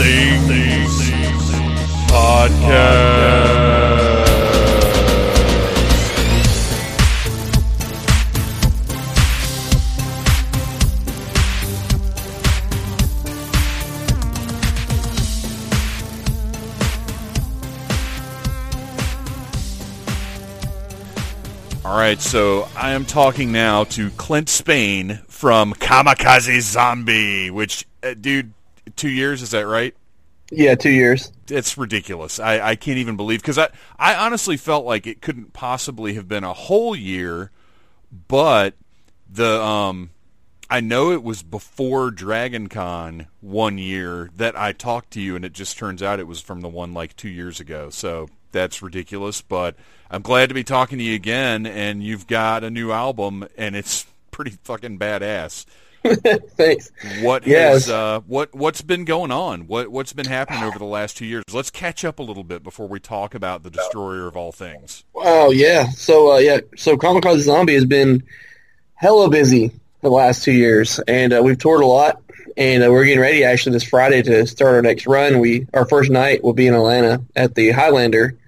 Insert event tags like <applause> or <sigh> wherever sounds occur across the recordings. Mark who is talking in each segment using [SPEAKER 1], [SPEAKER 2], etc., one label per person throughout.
[SPEAKER 1] Needless Things Podcast. All right, so I am talking now to Clint Spain from Kamikaze Zombie, which, uh, dude, two years, is that right?
[SPEAKER 2] Yeah, two years.
[SPEAKER 1] It's ridiculous. I, I can't even believe, because I, I honestly felt like it couldn't possibly have been a whole year, but the um, I know it was before Dragon Con one year that I talked to you, and it just turns out it was from the one like two years ago. So that's ridiculous, but I'm glad to be talking to you again, and you've got a new album, and it's <laughs> pretty fucking badass. <laughs>
[SPEAKER 2] Thanks.
[SPEAKER 1] What
[SPEAKER 2] Yes.
[SPEAKER 1] has uh, what what's been going on? What what's been happening over the last two years? Let's catch up a little bit before we talk about the destroyer of all things.
[SPEAKER 2] Oh yeah. So uh, yeah. So Kamikaze Zombie has been hella busy the last two years, and uh, we've toured a lot, and uh, we're getting ready actually this Friday to start our next run. We our first night will be in Atlanta at the Highlander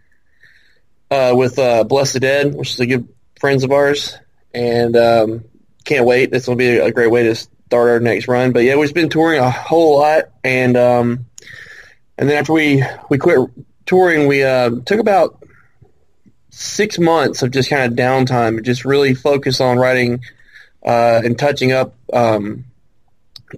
[SPEAKER 2] uh, with uh, Bless the Dead, which is a good friends of ours, and um, can't wait. This will be a great way to start our next run. But yeah, we've been touring a whole lot, and um, and then after we we quit touring, we uh, took about six months of just kind of downtime, just really focus on writing uh, and touching up um,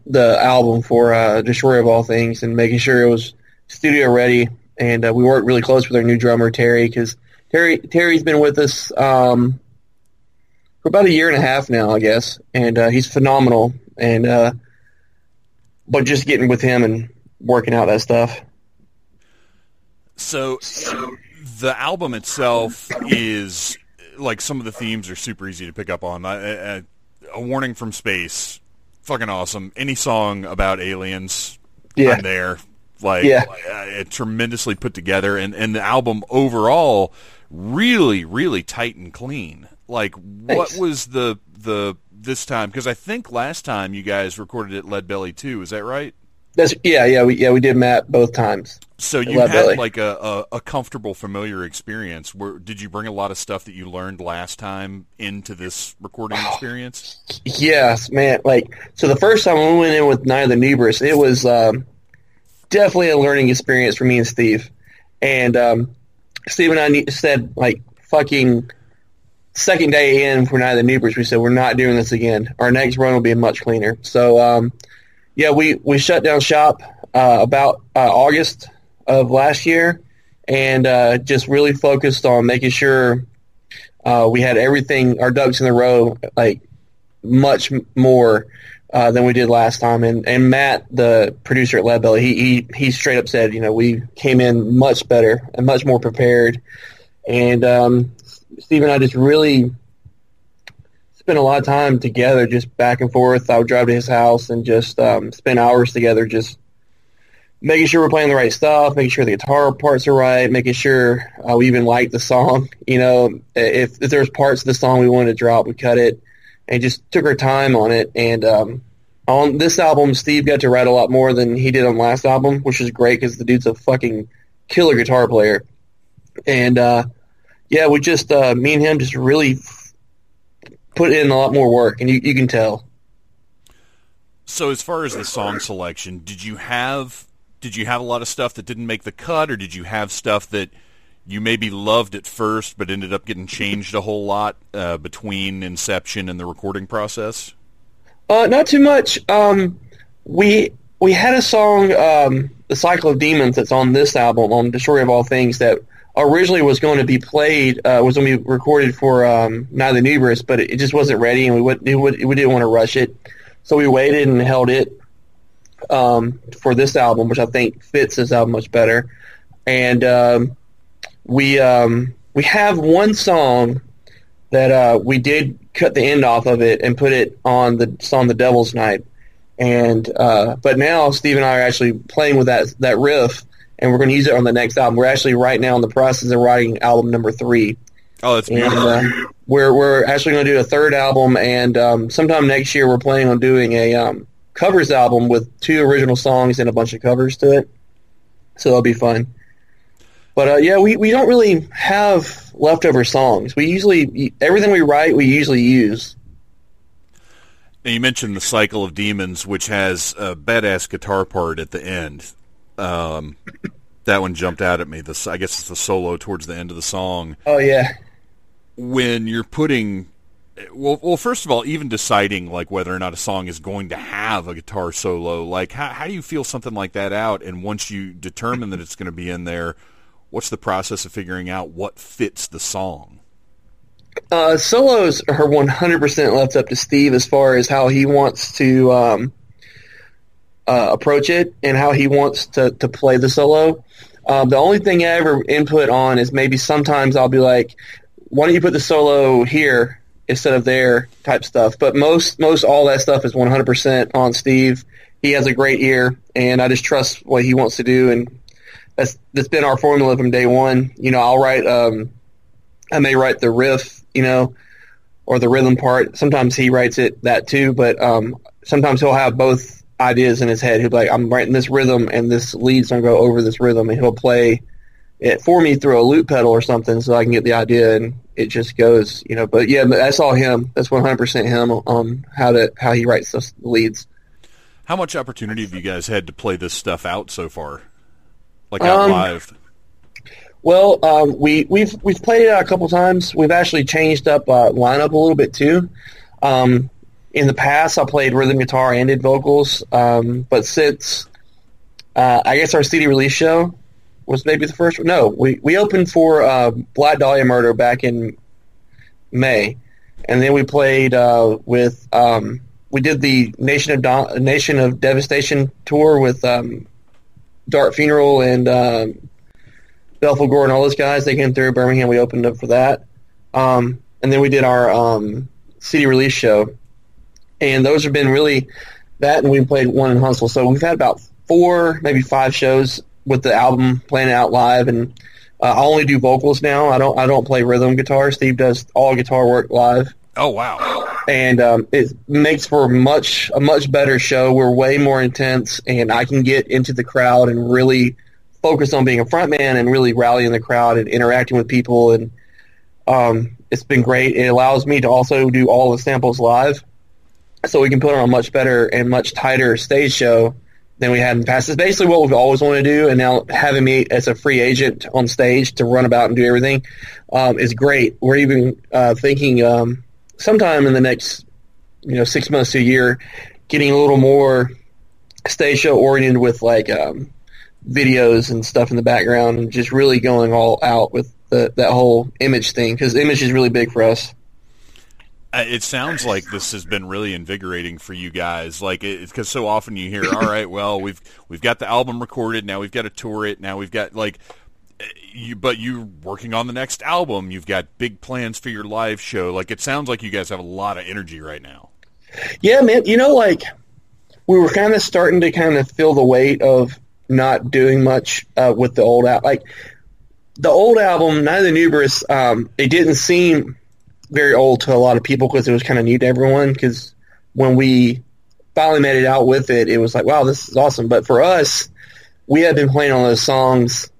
[SPEAKER 2] the album for uh, Destroyer of All Things and making sure it was studio ready. And uh, we worked really close with our new drummer Terry because Terry Terry's been with us um, for about a year and a half now, I guess, and uh, he's phenomenal. And uh, but just getting with him and working out that stuff.
[SPEAKER 1] So the album itself is like some of the themes are super easy to pick up on. I, I, a warning from space, fucking awesome. Any song about aliens,
[SPEAKER 2] Yeah.
[SPEAKER 1] I'm there. Like,
[SPEAKER 2] Yeah.
[SPEAKER 1] uh, tremendously put together, and and the album overall really really tight and clean. Like, what
[SPEAKER 2] Thanks.
[SPEAKER 1] was the the this time? Because I think last time you guys recorded at Lead Belly too. Is that right?
[SPEAKER 2] That's yeah, yeah, we yeah we did Matt both times.
[SPEAKER 1] So you had
[SPEAKER 2] Belly.
[SPEAKER 1] like a, a, a comfortable, familiar experience. Where did you bring a lot of stuff that you learned last time into this recording experience?
[SPEAKER 2] Yes, man. Like so, the first time we went in with Night of the Nebris, it was um, definitely a learning experience for me and Steve. And um, Steve and I said like fucking second day in for Night of the Nebris, we said we're not doing this again. Our next run will be much cleaner. So um, yeah, we we shut down shop uh, about uh, August of last year, and uh, just really focused on making sure uh, we had everything, our ducks in a row, like much more uh, than we did last time. And and Matt, the producer at Lead Belly, he, he he straight up said, you know, we came in much better and much more prepared. And um, Steve and I just really spent a lot of time together, just back and forth. I would drive to his house and just um, spend hours together, just making sure we're playing the right stuff, making sure the guitar parts are right, making sure uh, we even like the song. <laughs> You know, if, if there's parts of the song we wanted to drop, we cut it, and just took our time on it. And um, on this album, Steve got to write a lot more than he did on last album, which is great because the dude's a fucking killer guitar player. And uh, yeah, we just uh, me and him just really put in a lot more work, and you, you can tell.
[SPEAKER 1] So as far as the song selection, did you have did you have a lot of stuff that didn't make the cut, or did you have stuff that you maybe loved at first but ended up getting changed a whole lot uh, between inception and the recording process?
[SPEAKER 2] Uh, not too much. Um, we we had a song, um, "The Cycle of Demons," that's on this album, on "Destroyer of All Things," that originally was going to be played, uh, was going to be recorded for um, Night of the but it, it just wasn't ready, and we would, we didn't want to rush it, so we waited and held it um, for this album, which I think fits this album much better. And um, we um, we have one song that uh, we did cut the end off of it and put it on the song "The Devil's Night." And uh, but now Steve and I are actually playing with that that riff, and we're going to use it on the next album. We're actually right now in the process of writing album number three,
[SPEAKER 1] Oh, that's
[SPEAKER 2] and uh, we're we're actually going to do a third album. And um, sometime next year, we're planning on doing a um, covers album with two original songs and a bunch of covers to it. So that'll be fun. But uh, yeah, we, we don't really have leftover songs. We usually everything we write we usually use.
[SPEAKER 1] Now you mentioned the Cycle of Demons, which has a badass guitar part at the end. Um, that one jumped out at me. This I guess it's the solo towards the end of the song.
[SPEAKER 2] Oh yeah.
[SPEAKER 1] When you're putting well, well, first of all, even deciding like whether or not a song is going to have a guitar solo, like how how do you feel something like that out? And once you determine that it's going to be in there, what's the process of figuring out what fits the song?
[SPEAKER 2] Uh, solos are 100% left up to Steve as far as how he wants to um, uh, approach it and how he wants to, to play the solo. Um, the only thing I ever input on is maybe sometimes I'll be like, why don't you put the solo here instead of there type stuff. But most most all that stuff is 100% on Steve. He has a great ear, and I just trust what he wants to do, and that's that's been our formula from day one. You know, I'll write, um, I may write the riff, you know, or the rhythm part. Sometimes he writes it that too, but um, sometimes he'll have both ideas in his head. He'll be like, I'm writing this rhythm, and this lead's gonna go over this rhythm, and he'll play it for me through a loop pedal or something, so I can get the idea and it just goes, you know. But yeah, that's all him. That's one hundred percent him on how to how he writes those leads.
[SPEAKER 1] How much opportunity have you guys had to play this stuff out so far, like out um, live?
[SPEAKER 2] Well, um, we we've we've played it out a couple times. We've actually changed up uh, lineup a little bit too. Um, in the past, I played rhythm guitar and did vocals, um, but since uh, I guess our CD release show, was maybe the first one. No, we, we opened for uh, Black Dahlia Murder back in May, and then we played uh, with um, we did the Nation of Don- Nation of Devastation tour with um, Dark Funeral and Belphegor and all those guys. They came through Birmingham. We opened up for that, um, and then we did our um, CD release show, and those have been really that. And we played one in Huntsville, so we've had about four, maybe five shows with the album playing out live, and uh, I only do vocals now. I don't I don't play rhythm guitar. Steve does all guitar work live.
[SPEAKER 1] Oh wow!
[SPEAKER 2] And um, it makes for much a much better show. We're way more intense, and I can get into the crowd and really focus on being a front man and really rallying the crowd and interacting with people. And um, it's been great. It allows me to also do all the samples live, so we can put on a much better and much tighter stage show than we had in the past. It's basically what we've always wanted to do, and now having me as a free agent on stage to run about and do everything um, is great. We're even uh, thinking um, sometime in the next, you know, six months to a year, getting a little more stage show oriented with like um, videos and stuff in the background, and just really going all out with the, that whole image thing because image is really big for us.
[SPEAKER 1] It sounds like this has been really invigorating for you guys. Like, because so often you hear, "All right, well, we've we've got the album recorded. Now we've got to tour it. Now we've got like." Eh, you, but you're working on the next album. You've got big plans for your live show. Like it sounds like you guys have a lot of energy right now.
[SPEAKER 2] Yeah, man. You know, like we were kind of starting to kind of feel the weight of not doing much uh, with the old album. Like the old album, the Numerous, um, it didn't seem very old to a lot of people because it was kind of new to everyone. Because when we finally made it out with it, it was like, wow, this is awesome. But for us, we had been playing on those songs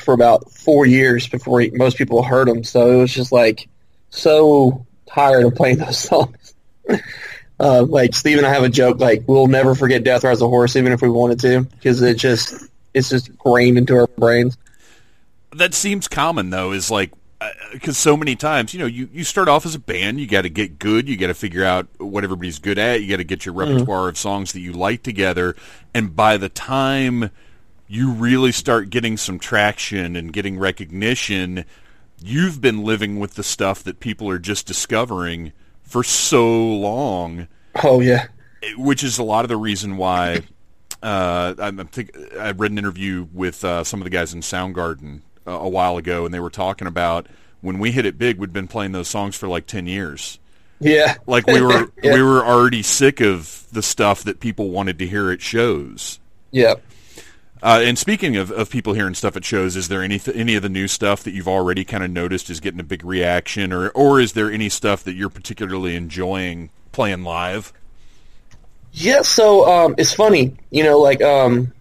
[SPEAKER 2] for about four years before most people heard them. So it was just like so tired of playing <laughs> those songs. <laughs> uh, like Steve and I have a joke like we'll never forget Death Rides a Horse even if we wanted to because it just it's just ingrained into our brains.
[SPEAKER 1] That seems common though. Is like because so many times, you know, you, you start off as a band, you got to get good, you got to figure out what everybody's good at, you got to get your mm-hmm. repertoire mm-hmm. of songs that you like together, and by the time you really start getting some traction and getting recognition, you've been living with the stuff that people are just discovering for so long.
[SPEAKER 2] Oh yeah,
[SPEAKER 1] which is a lot of the reason why. Uh, I think I read an interview with uh, some of the guys in Soundgarden uh, a while ago, and they were talking about when we hit it big, we'd been playing those songs for like ten years.
[SPEAKER 2] Yeah,
[SPEAKER 1] like we were <laughs> yeah. we were already sick of the stuff that people wanted to hear at shows.
[SPEAKER 2] Yeah.
[SPEAKER 1] Uh, and speaking of, of people hearing stuff at shows, is there any any of the new stuff that you've already kind of noticed is getting a big reaction, or or is there any stuff that you're particularly enjoying playing live?
[SPEAKER 2] Yeah, so um, it's funny, you know, like um,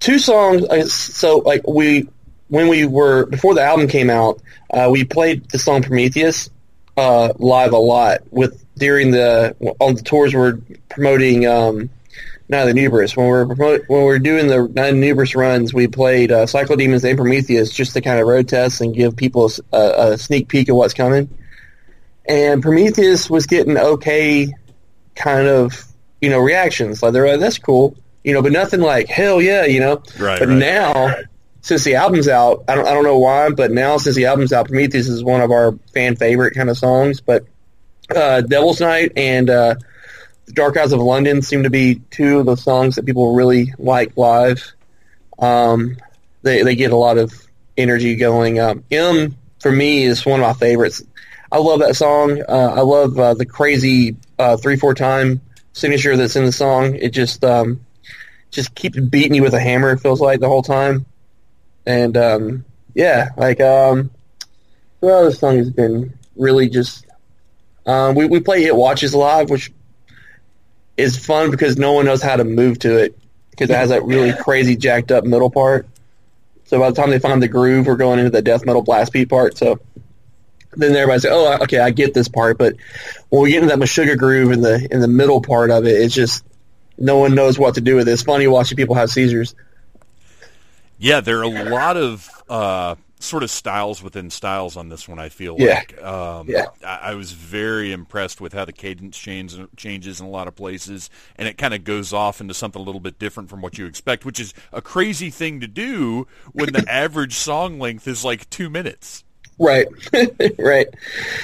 [SPEAKER 2] two songs. uh, So like we when we were before the album came out, uh, we played the song Prometheus uh, live a lot with during the on the tours we're promoting um, Night of the Nuberous. When we're when we're doing the Night of the runs, we played uh, Cyclo Demons and Prometheus just to kind of road test and give people a, a sneak peek of what's coming. And Prometheus was getting okay kind of you know reactions like they're like that's cool you know but nothing like hell yeah you know
[SPEAKER 1] Right,
[SPEAKER 2] but
[SPEAKER 1] right.
[SPEAKER 2] now since the album's out I don't, I don't know why but now since the album's out Prometheus is one of our fan favorite kind of songs but uh, Devil's Night and uh, The Dark Eyes of London seem to be two of the songs that people really like live um, they, they get a lot of energy going um, M for me is one of my favorites I love that song. Uh, I love uh, the crazy uh, three four time signature that's in the song. It just um, just keeps beating you with a hammer. It feels like the whole time. And um, yeah, like um, well, this song has been really just. Um, we we play It Watches live, which is fun because no one knows how to move to it because it has that really crazy jacked up middle part. So by the time they find the groove, we're going into the death metal blast beat part. So then everybody say, "Oh, okay, I get this part." But when we get into that Meshuggah groove in the in the middle part of it, it's just no one knows what to do with it. It's funny watching people have seizures.
[SPEAKER 1] Yeah, there are a lot of uh, sort of styles within styles on this one. I feel
[SPEAKER 2] Yeah.
[SPEAKER 1] like um,
[SPEAKER 2] Yeah.
[SPEAKER 1] I, I was very impressed with how the cadence change, changes in a lot of places, and it kind of goes off into something a little bit different from what you expect, which is a crazy thing to do when the <laughs> average song length is like two minutes.
[SPEAKER 2] Right, <laughs> right.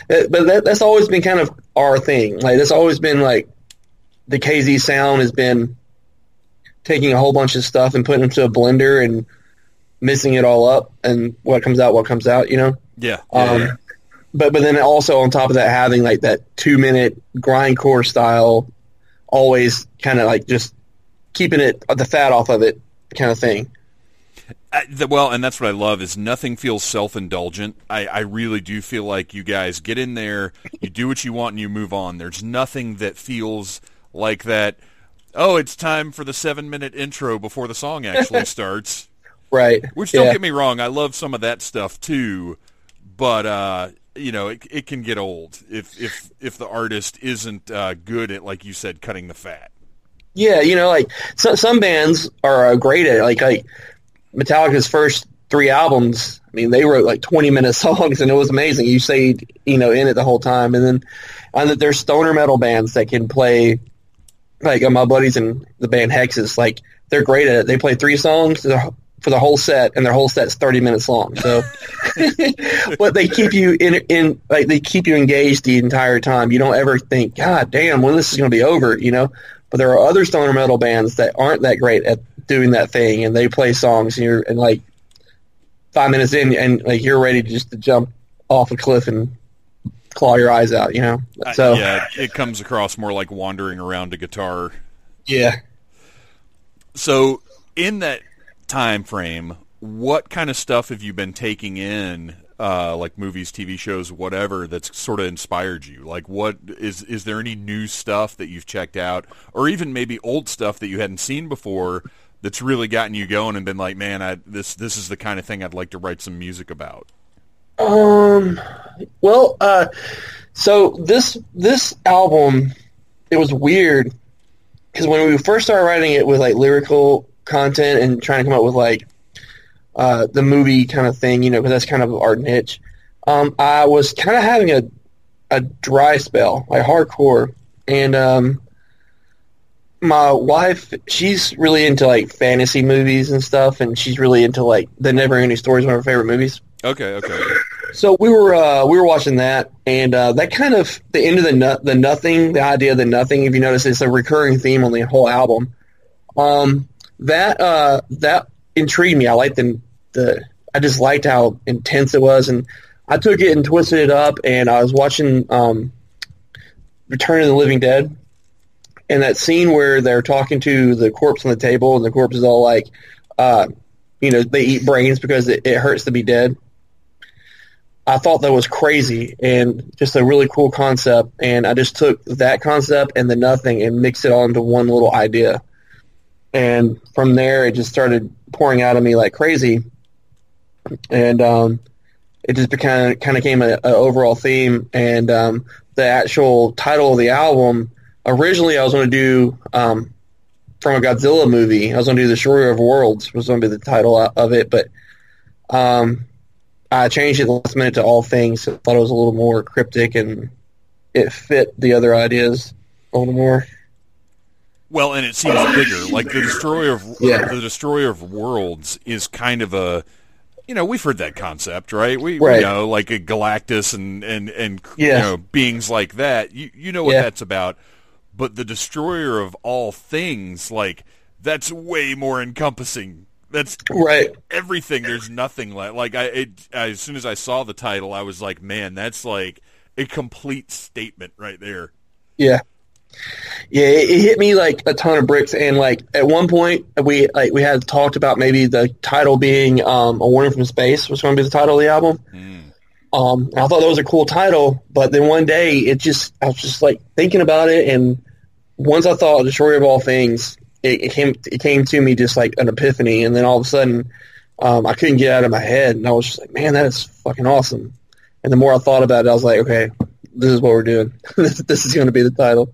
[SPEAKER 2] But that, that's always been kind of our thing. Like that's always been like the KZ sound has been taking a whole bunch of stuff and putting it into a blender and mixing it all up, and what comes out, what comes out. You know.
[SPEAKER 1] Yeah,
[SPEAKER 2] Um,
[SPEAKER 1] yeah.
[SPEAKER 2] but but then also on top of that, having like that two minute grindcore style, always kind of like just keeping it the fat off of it kind of thing.
[SPEAKER 1] I, the, well, and that's what I love is nothing feels self-indulgent. I, I really do feel like you guys get in there, you do what you want, and you move on. There's nothing that feels like that. Oh, it's time for the seven-minute intro before the song actually <laughs> starts.
[SPEAKER 2] Right.
[SPEAKER 1] Which don't
[SPEAKER 2] Yeah.
[SPEAKER 1] get me wrong, I love some of that stuff too, but uh, you know it, it can get old if if if the artist isn't uh, good at like you said cutting the fat.
[SPEAKER 2] Yeah, you know, like so, some bands are uh, great at. Like like Metallica's first three albums. I mean, they wrote like twenty minute <laughs> songs, and it was amazing. You stayed, you know, in it the whole time. And then, and that there's stoner metal bands that can play. Like uh, my buddies in the band Hexes, like they're great at it. They play three songs for the whole set, and their whole set's thirty minutes long. So, <laughs> but they keep you in in like they keep you engaged the entire time. You don't ever think, God damn, when this is going to be over, you know. But there are other stoner metal bands that aren't that great at doing that thing, and they play songs, and you're and like five minutes in, and like you're ready to just to jump off a cliff and claw your eyes out, you know. So
[SPEAKER 1] yeah, it comes across more like wandering around a guitar
[SPEAKER 2] yeah.
[SPEAKER 1] So, in that time frame, what kind of stuff have you been taking in, uh, like movies, TV shows, whatever, that's sort of inspired you? Like, what is is there any new stuff that you've checked out, or even maybe old stuff that you hadn't seen before that's really gotten you going and been like, man, I, this this is the kind of thing I'd like to write some music about.
[SPEAKER 2] Um. Well, uh, so this this album, it was weird because when we first started writing it with like lyrical content and trying to come up with like uh, the movie kind of thing, you know, because that's kind of our niche. Um, I was kind of having a a dry spell, like hardcore, and um, my wife, she's really into like fantasy movies and stuff, and she's really into like the Never Ending Stories, one of her favorite movies.
[SPEAKER 1] Okay, okay,
[SPEAKER 2] So we were uh, we were watching that, and uh, that kind of the end of the no- the nothing, the idea of the nothing. If you notice, it's a recurring theme on the whole album. Um, that uh, that intrigued me. I liked the the I just liked how intense it was, and I took it and twisted it up. And I was watching um, Return of the Living Dead, and that scene where they're talking to the corpse on the table, and the corpse is all like, uh, you know, they eat brains because it, it hurts to be dead I thought that was crazy and just a really cool concept. And I just took that concept and the nothing and mixed it all into one little idea. And from there, it just started pouring out of me like crazy. And um, it just kind of kind of became an overall theme. And um, the actual title of the album, originally I was going to do um, from a Godzilla movie. I was going to do The Destroyer of Worlds was going to be the title of it, but um, I changed it last minute to All Things. I thought it was a little more cryptic and it fit the other ideas a little more.
[SPEAKER 1] Well, and it seems bigger. Like the destroyer of yeah. the destroyer of worlds is kind of a you know, we've heard that concept, right? We, right. we know like a Galactus and and and yeah. you know beings like that. You you know what yeah. that's about. But the destroyer of all things, like that's way more encompassing. That's
[SPEAKER 2] right.
[SPEAKER 1] Everything. There's nothing like like I it, as soon as I saw the title, I was like, man, that's like a complete statement right there.
[SPEAKER 2] Yeah. Yeah, it, it, hit me like a ton of bricks, and like at one point we like we had talked about maybe the title being um, "A Warning from Space" was going to be the title of the album. Mm. Um, I thought that was a cool title, but then one day it just I was just like thinking about it, and once I thought "Destroyer of All Things," it, it came it came to me just like an epiphany, and then all of a sudden um, I couldn't get out of my head, and I was just like, "Man, that is fucking awesome." And the more I thought about it, I was like, "Okay, this is what we're doing. <laughs> this is going to be the title."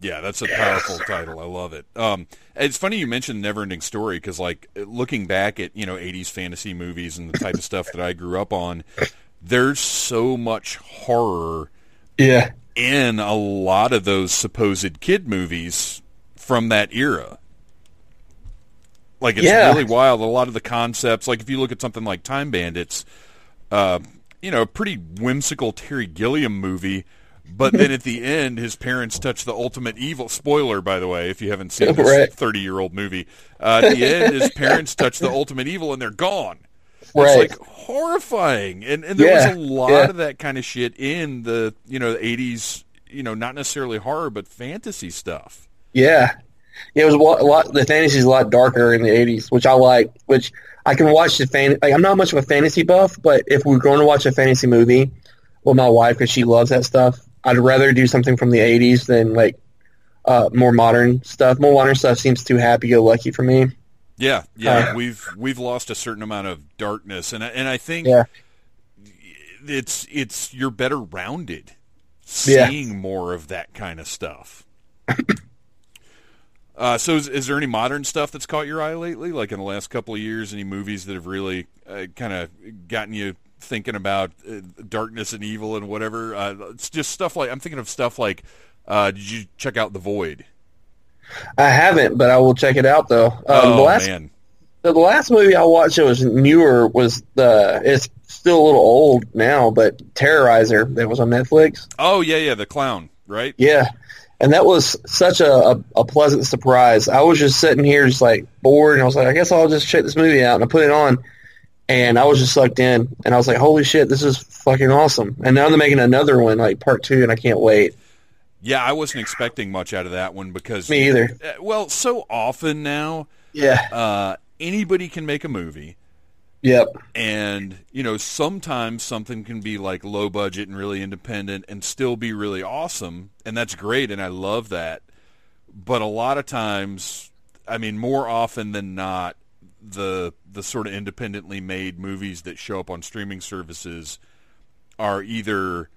[SPEAKER 1] Yeah, that's a powerful title. I love it. Um, it's funny you mentioned Neverending Story because, like, looking back at you know '80s fantasy movies and the type of stuff that I grew up on, there's so much horror.
[SPEAKER 2] Yeah.
[SPEAKER 1] In a lot of those supposed kid movies from that era. Like it's yeah. really wild. A lot of the concepts, like if you look at something like Time Bandits, uh, you know, a pretty whimsical Terry Gilliam movie but then <laughs> at the end, his parents touch the ultimate evil. Spoiler, by the way, if you haven't seen this thirty-year-old movie. Uh, at the end, his <laughs> parents touch the ultimate evil, and they're gone. Right. It's like horrifying, and and there yeah. was a lot yeah. of that kind of shit in the you know the eighties. You know, not necessarily horror, but fantasy stuff.
[SPEAKER 2] Yeah, yeah. It was a lot. A lot the fantasy's a lot darker in the eighties, which I like. Which I can watch the fan. Like, I'm not much of a fantasy buff, but if we're going to watch a fantasy movie with my wife because she loves that stuff, I'd rather do something from the 80s than like uh, more modern stuff. More modern stuff seems too happy-go-lucky for me.
[SPEAKER 1] Yeah, yeah, uh, we've we've lost a certain amount of darkness, and and I think yeah. it's it's you're better rounded, seeing yeah. more of that kind of stuff. <clears throat> uh, so, is, is, there any modern stuff that's caught your eye lately? Like in the last couple of years, any movies that have really uh, kind of gotten you thinking about uh, darkness and evil and whatever. Uh, it's just stuff like I'm thinking of stuff like. Uh, did you check out The Void?
[SPEAKER 2] I haven't, but I will check it out though. Um,
[SPEAKER 1] oh the last, man.
[SPEAKER 2] The last movie I watched that was newer was the. It's still a little old now, but Terrifier that was on Netflix.
[SPEAKER 1] Oh yeah, yeah, the clown, right?
[SPEAKER 2] Yeah, and that was such a, a, a, pleasant surprise. I was just sitting here, just like bored, and I was like, I guess I'll just check this movie out, and I put it on, and I was just sucked in, and I was like, "Holy shit, this is fucking awesome!" And now they're making another one, like part two, and I can't wait.
[SPEAKER 1] Yeah, I wasn't expecting much out of that one because
[SPEAKER 2] me either.
[SPEAKER 1] Uh, well, so often now,
[SPEAKER 2] yeah,
[SPEAKER 1] uh, anybody can make a movie.
[SPEAKER 2] Yep.
[SPEAKER 1] And you know, sometimes something can be like low budget and really independent, and still be really awesome, and that's great, and I love that. But a lot of times, I mean, more often than not, the the sort of independently made movies that show up on streaming services are either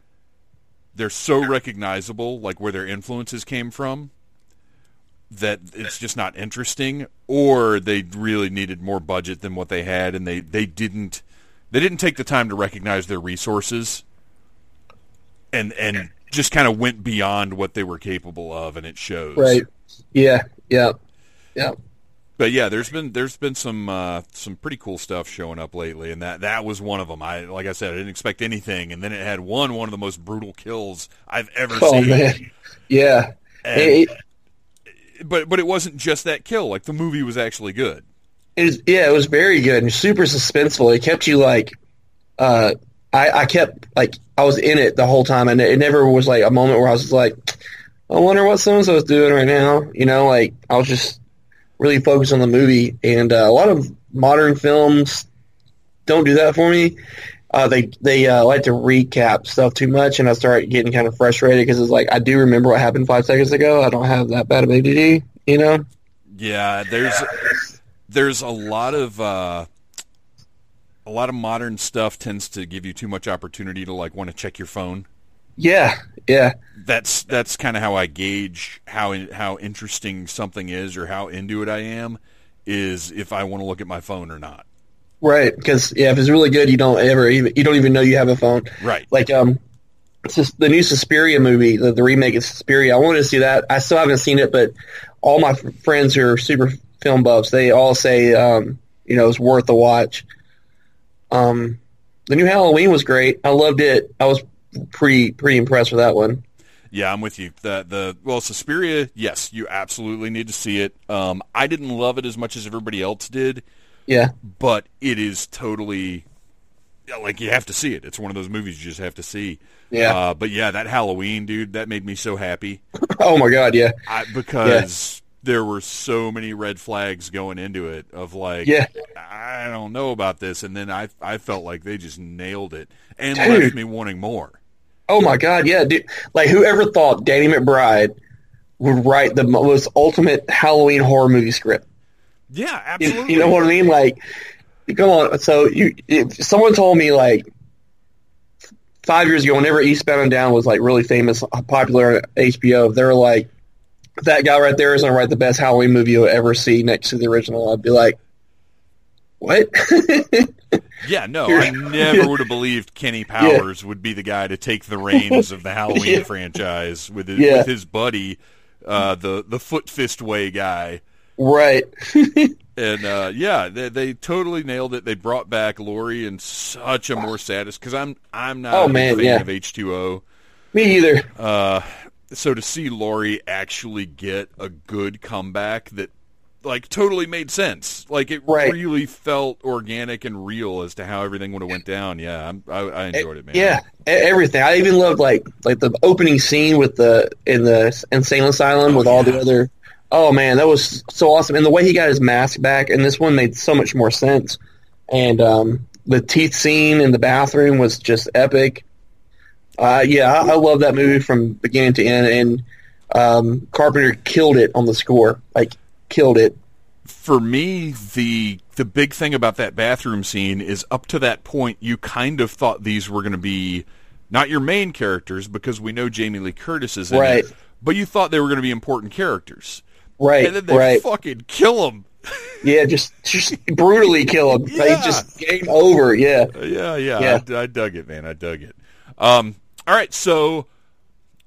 [SPEAKER 1] they're so recognizable, like where their influences came from, that it's just not interesting, or they really needed more budget than what they had, and they, they didn't they didn't take the time to recognize their resources, and and just kind of went beyond what they were capable of, and it shows.
[SPEAKER 2] Right. Yeah. Yeah. Yeah
[SPEAKER 1] but yeah, there's been there's been some uh, some pretty cool stuff showing up lately, and that that was one of them. I like I said, I didn't expect anything, and then it had one one of the most brutal kills I've ever oh, seen. Man.
[SPEAKER 2] Yeah,
[SPEAKER 1] and, but but it wasn't just that kill. Like the movie was actually good.
[SPEAKER 2] It was, yeah, it was very good and super suspenseful. It kept you like, uh, I, I kept like I was in it the whole time, and it never was like a moment where I was like, I wonder what so and so is doing right now. You know, like I was just really focused on the movie. And uh, a lot of modern films don't do that for me. Uh, they they uh, like to recap stuff too much, and I start getting kind of frustrated because it's like I do remember what happened five seconds ago. I don't have that bad of ADD, you know.
[SPEAKER 1] Yeah, there's there's a lot of uh, a lot of modern stuff tends to give you too much opportunity to like want to check your phone.
[SPEAKER 2] Yeah, yeah.
[SPEAKER 1] That's that's kind of how I gauge how how interesting something is or how into it I am is if I want to look at my phone or not.
[SPEAKER 2] Right, because yeah, if it's really good, you don't ever even you don't even know you have a phone.
[SPEAKER 1] Right.
[SPEAKER 2] Like um, it's just the new Suspiria movie, the, the remake of Suspiria. I wanted to see that. I still haven't seen it, but all my f- friends who are super film buffs, they all say um, you know, it's worth a watch. Um, the new Halloween was great. I loved it. I was pretty pretty impressed with that one.
[SPEAKER 1] Yeah, I'm with you. The the well, Suspiria, yes, you absolutely need to see it. Um, I didn't love it as much as everybody else did.
[SPEAKER 2] Yeah,
[SPEAKER 1] but it is totally like you have to see it. It's one of those movies you just have to see.
[SPEAKER 2] Yeah.
[SPEAKER 1] Uh, but yeah, that Halloween, dude, that made me so happy. <laughs>
[SPEAKER 2] oh my god, yeah.
[SPEAKER 1] I, because yeah. there were so many red flags going into it of like,
[SPEAKER 2] yeah.
[SPEAKER 1] I don't know about this, and then I I felt like they just nailed it and dude. left me wanting more.
[SPEAKER 2] Oh my god, yeah, dude! Like whoever thought Danny McBride would write the most ultimate Halloween horror movie script?
[SPEAKER 1] Yeah, absolutely.
[SPEAKER 2] You, you know what I mean? Like, come on. So you, if someone told me like five years ago, whenever Eastbound and Down was like really famous, popular HBO, they were like, that guy right there is going to write the best Halloween movie you'll ever see next to the original. I'd be like, what? <laughs>
[SPEAKER 1] yeah, no, I never would have believed Kenny <laughs> Powers yeah. would be the guy to take the reins of the Halloween <laughs> yeah. franchise with his, yeah. with his buddy, uh, the the foot fist way guy.
[SPEAKER 2] Right. <laughs>
[SPEAKER 1] and uh, yeah, they, they totally nailed it. They brought back Laurie in such a more satis because I'm I'm not
[SPEAKER 2] oh,
[SPEAKER 1] a
[SPEAKER 2] man,
[SPEAKER 1] fan
[SPEAKER 2] yeah.
[SPEAKER 1] of H two O.
[SPEAKER 2] Me either.
[SPEAKER 1] Uh, so to see Laurie actually get a good comeback that like totally made sense. Like it
[SPEAKER 2] right.
[SPEAKER 1] really felt organic and real as to how everything would have went down. Yeah, I'm, I, I enjoyed it, man.
[SPEAKER 2] Yeah, everything. I even loved like like the opening scene with the in the insane asylum
[SPEAKER 1] oh,
[SPEAKER 2] with
[SPEAKER 1] yeah.
[SPEAKER 2] all the other Oh man, that was so awesome! And the way he got his mask back, and this one made so much more sense. And um, the teeth scene in the bathroom was just epic. Uh, yeah, I, I love that movie from beginning to end, and um, Carpenter killed it on the score, like killed it.
[SPEAKER 1] For me, the the big thing about that bathroom scene is up to that point, you kind of thought these were going to be not your main characters because we know Jamie Lee Curtis is in
[SPEAKER 2] right.
[SPEAKER 1] it, but you thought they were going to be important characters.
[SPEAKER 2] Right,
[SPEAKER 1] and then they
[SPEAKER 2] right.
[SPEAKER 1] fucking kill him. <laughs>
[SPEAKER 2] yeah, just just brutally kill him.
[SPEAKER 1] Yeah.
[SPEAKER 2] Like just game over. Yeah,
[SPEAKER 1] yeah, yeah.
[SPEAKER 2] Yeah.
[SPEAKER 1] I, I dug it, man. I dug it. Um, all right, so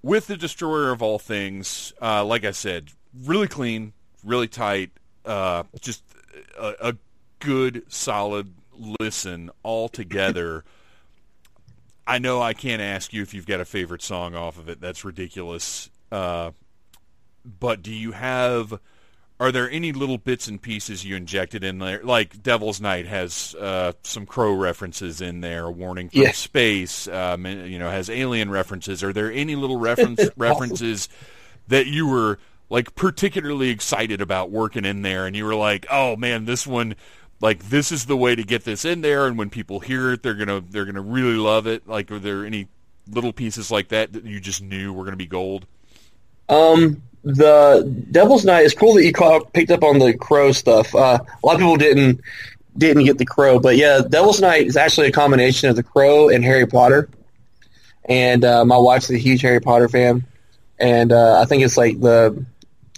[SPEAKER 1] with the Destroyer of all things, uh, like I said, really clean, really tight, uh, just a, a good, solid listen all together. I know I can't ask you if you've got a favorite song off of it. That's ridiculous. Uh, but do you have are there any little bits and pieces you injected in there? Like devil's night has uh, some crow references in there a warning from
[SPEAKER 2] Yeah.
[SPEAKER 1] space um, you know has alien references. Are there any little reference <laughs> references that you were like particularly excited about working in there and you were like oh man this one like this is the way to get this in there and when people hear it they're gonna they're gonna really love it? Like are there any little pieces like that that you just knew were gonna be gold?
[SPEAKER 2] Um, the Devil's Night is cool that you caught, picked up on the crow stuff. Uh, a lot of people didn't didn't get the crow, but yeah, Devil's Night is actually a combination of the crow and Harry Potter. And uh, my wife's a huge Harry Potter fan, and uh, I think it's like the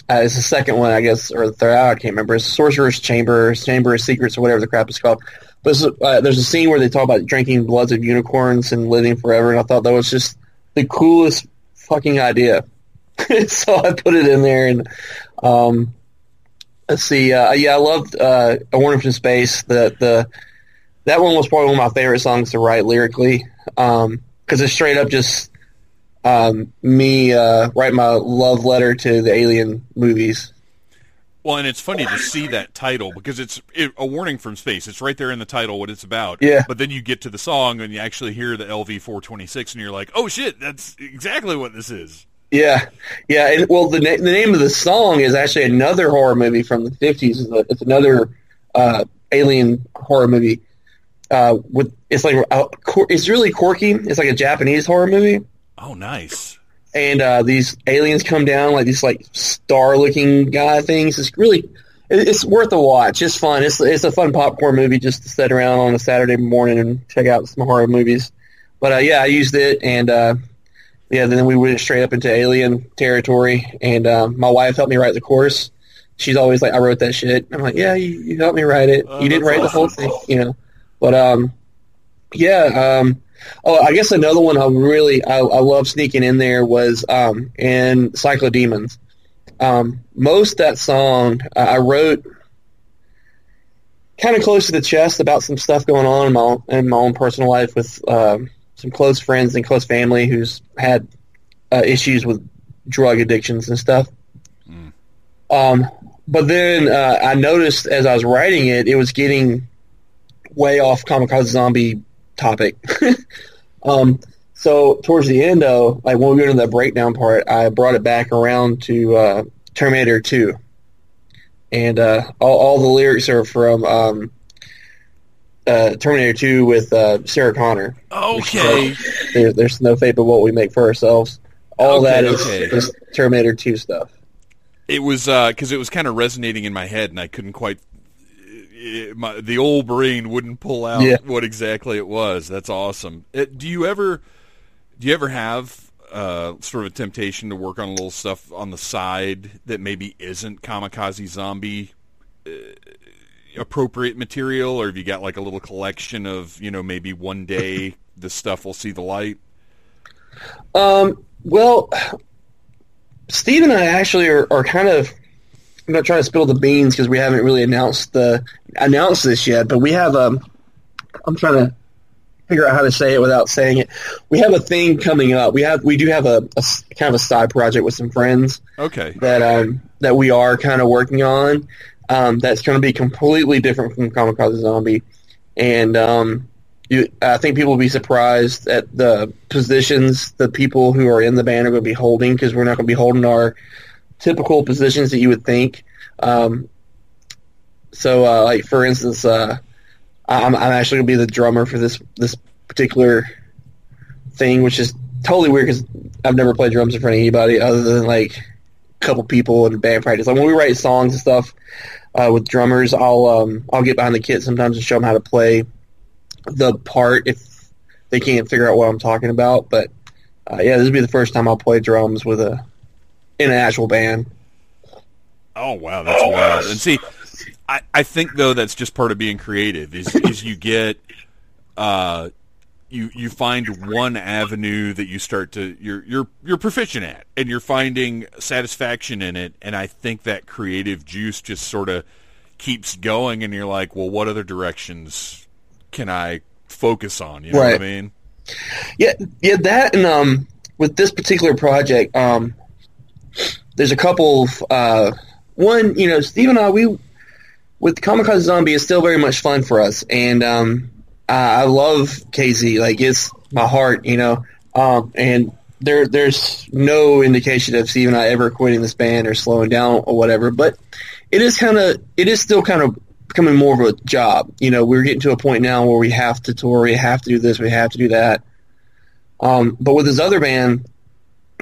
[SPEAKER 2] uh, it's the second one, I guess, or the third. I can't remember. It's Sorcerer's Chamber, Chamber of Secrets, or whatever the crap is called. But uh, there's a scene where they talk about drinking bloods of unicorns and living forever, and I thought that was just the coolest fucking idea. <laughs> so I put it in there, and um, let's see. Uh, yeah, I loved uh, "A Warning from Space." The the that one was probably one of my favorite songs to write lyrically because it's straight up just um, me uh, write my love letter to the Alien movies.
[SPEAKER 1] Well, and it's funny to see that title because it's it, a warning from space. It's right there in the title what it's about.
[SPEAKER 2] Yeah.
[SPEAKER 1] But then you get to the song and you actually hear the LV 426 and you're like, oh shit, that's exactly what this is.
[SPEAKER 2] Yeah, yeah. And, well, the na- the name of the song is actually another horror movie from the fifties. It's, it's another uh, alien horror movie, uh, with it's like uh, cor- it's really quirky. It's like a Japanese horror movie,
[SPEAKER 1] Oh, nice.
[SPEAKER 2] and uh, these aliens come down like these like star looking guy things. It's really it's worth a watch. It's fun. It's it's a fun popcorn movie just to sit around on a Saturday morning and check out some horror movies. But uh, yeah, I used it, and uh, yeah, then we went straight up into alien territory. And uh, my wife helped me write the course. She's always like, "I wrote that shit." I'm like, "Yeah, you, you helped me write it.
[SPEAKER 1] Oh,
[SPEAKER 2] you didn't write the whole thing, you know." But um, yeah. Um, oh, I guess another one I really I, I love sneaking in there was um, in Cyclodemons. Um, most that song uh, I wrote kind of close to the chest about some stuff going on in my own, in my own personal life with um, some close friends and close family who's had uh, issues with drug addictions and stuff. Um, but then uh, I noticed as I was writing it, it was getting way off kamikaze zombie topic. <laughs> um, so towards the end, though, like when we go to the breakdown part, I brought it back around to uh, Terminator Two, and uh, all, all the lyrics are from um, uh, Terminator Two with uh, Sarah Connor.
[SPEAKER 1] Okay.
[SPEAKER 2] There, there's no fate but what we make for ourselves. All
[SPEAKER 1] Okay,
[SPEAKER 2] that is,
[SPEAKER 1] okay.
[SPEAKER 2] is Terminator Two stuff.
[SPEAKER 1] It was because it was kind of resonating in my head, and I couldn't quite. It, my, the old brain wouldn't pull out
[SPEAKER 2] Yeah.
[SPEAKER 1] what exactly it was. That's awesome. It, do you ever, do you ever have uh, sort of a temptation to work on a little stuff on the side that maybe isn't kamikaze zombie uh, appropriate material, or have you got like a little collection of you know maybe one day this stuff will see the light?
[SPEAKER 2] Um, well, Steve and I actually are, are kind of. I'm not trying to spill the beans because we haven't really announced the announced this yet, but we have um. I'm trying to figure out how to say it without saying it. We have a thing coming up. We have we do have a kind of a side project with some friends
[SPEAKER 1] Okay.
[SPEAKER 2] that um that we are kind of working on. Um, that's going to be completely different from Kamikaze Zombie, and um, you, I think people will be surprised at the positions the people who are in the band are going to be holding because we're not going to be holding our typical positions that you would think. Um, so, uh, like for instance, uh, I'm, I'm actually going to be the drummer for this this particular thing, which is totally weird because I've never played drums in front of anybody other than like couple people in band practice. Like when we write songs and stuff uh, with drummers, I'll um, I'll get behind the kit sometimes and show them how to play the part if they can't figure out what I'm talking about. But uh, yeah, this will be the first time I'll play drums with a in an actual band.
[SPEAKER 1] Oh wow, that's wild. And see, I, I think though that's just part of being creative is is you get uh you you find one avenue that you start to you're you're you're proficient at and you're finding satisfaction in it and I think that creative juice just sort of keeps going and you're like, well what other directions can I focus on, you know what I mean?
[SPEAKER 2] Yeah, yeah, that and um, with this particular project, um, there's a couple. Of, uh, one, you know, Steve and I, we with Kamikaze Zombie is still very much fun for us, and um, I, I love KZ. Like it's my heart, you know. Um, and there, there's no indication of Steve and I ever quitting this band or slowing down or whatever. But it is kind of, it is still kind of becoming more of a job. You know, we're getting to a point now where we have to tour, we have to do this, we have to do that. Um, but with this other band,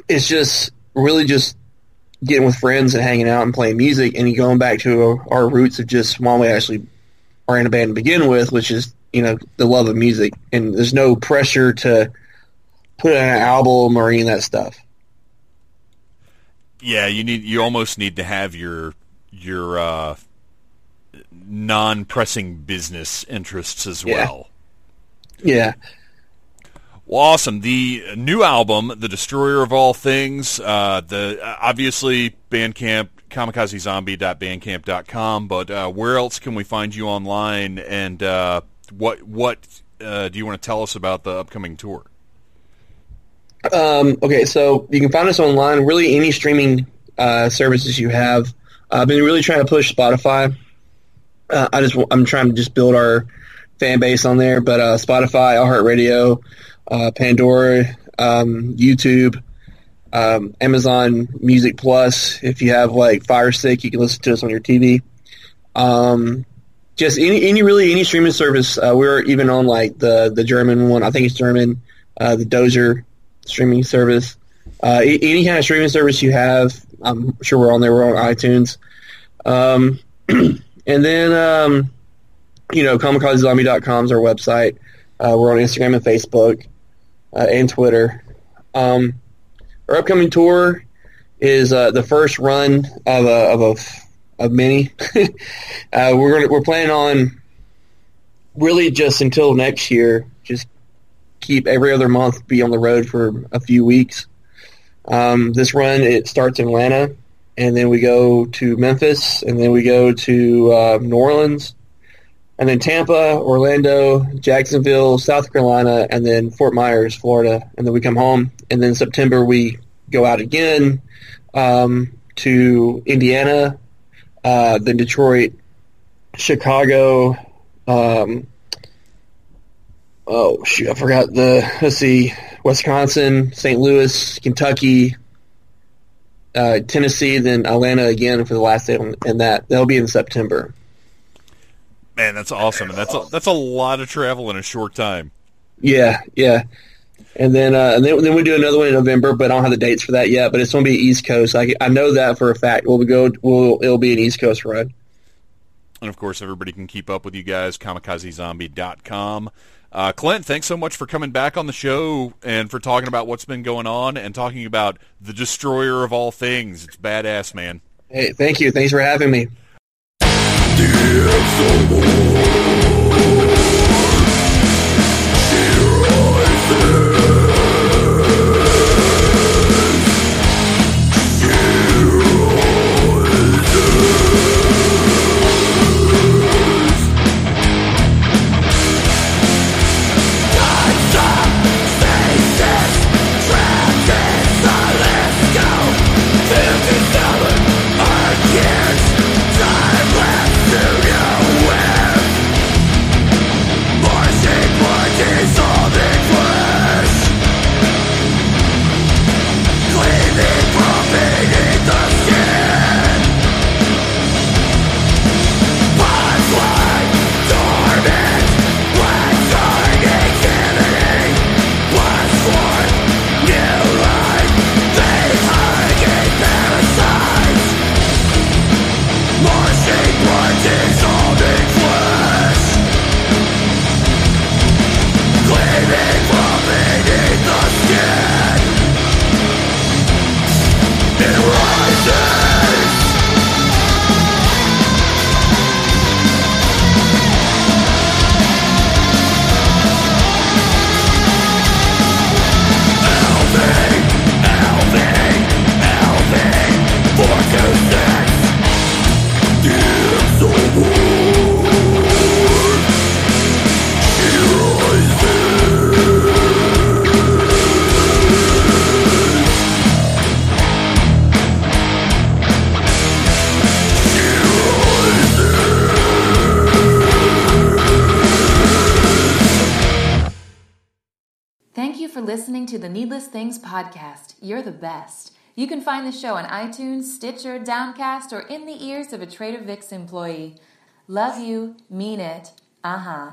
[SPEAKER 2] it's just really just getting with friends and hanging out and playing music and going back to our roots of just why we actually are in a band to begin with, which is, you know, the love of music. And there's no pressure to put out an album or any of that stuff.
[SPEAKER 1] Yeah, you need you almost need to have your your uh non-pressing business interests as
[SPEAKER 2] Yeah.
[SPEAKER 1] well.
[SPEAKER 2] Yeah.
[SPEAKER 1] Well, awesome. The new album, The Destroyer of All Things, uh, the uh, obviously Bandcamp, kamikazezombie.bandcamp.com, but uh, where else can we find you online, and uh, what what uh, do you want to tell us about the upcoming tour?
[SPEAKER 2] Um, okay, so you can find us online. Really, any streaming uh, services you have. I've been really trying to push Spotify. Uh, I just I'm trying to just build our fan base on there. But uh, Spotify, iHeartRadio, uh, Pandora, um, YouTube, um, Amazon Music Plus. If you have like Fire Stick, you can listen to us on your TV. Um, just any any really any streaming service. Uh, we're even on like the the German one. I think it's German. Uh, the Deezer streaming service. Uh, any kind of streaming service you have, I'm sure we're on there. We're on iTunes. Um, <clears throat> and then, um, you know, kamikazezombie.com is our website. Uh, we're on Instagram and Facebook uh, and Twitter. Um, our upcoming tour is uh, the first run of a of a of many. <laughs> uh, we're gonna, we're planning on really just until next year, just keep every other month be on the road for a few weeks. Um, this run it starts in Atlanta, and then we go to Memphis, and then we go to uh, New Orleans, and then Tampa, Orlando, Jacksonville, South Carolina, and then Fort Myers, Florida, and then we come home. And then September we go out again um, to Indiana, uh, then Detroit, Chicago. Um, oh shoot, I forgot the. Let's see, Wisconsin, St. Louis, Kentucky, uh, Tennessee, then Atlanta again for the last day, and that that'll be in September.
[SPEAKER 3] Man, that's awesome, and that's a, that's a lot of travel in a short time.
[SPEAKER 2] Yeah, yeah. And then, uh, and then, then we do another one in November, but I don't have the dates for that yet. But it's going to be East Coast. I, I know that for a fact. We'll go. We'll it'll be an East Coast run.
[SPEAKER 3] And of course, everybody can keep up with you guys. KamikazeZombie.com. Uh, Clint, thanks so much for coming back on the show and for talking about what's been going on and talking about the destroyer of all things. It's badass, man.
[SPEAKER 2] Hey, thank you. Thanks for having me.
[SPEAKER 1] Thank Things podcast. You're the best. You can find the show on iTunes, Stitcher, Downcast, or in the ears of a Trader Vic's employee. Love you, mean it. Uh huh.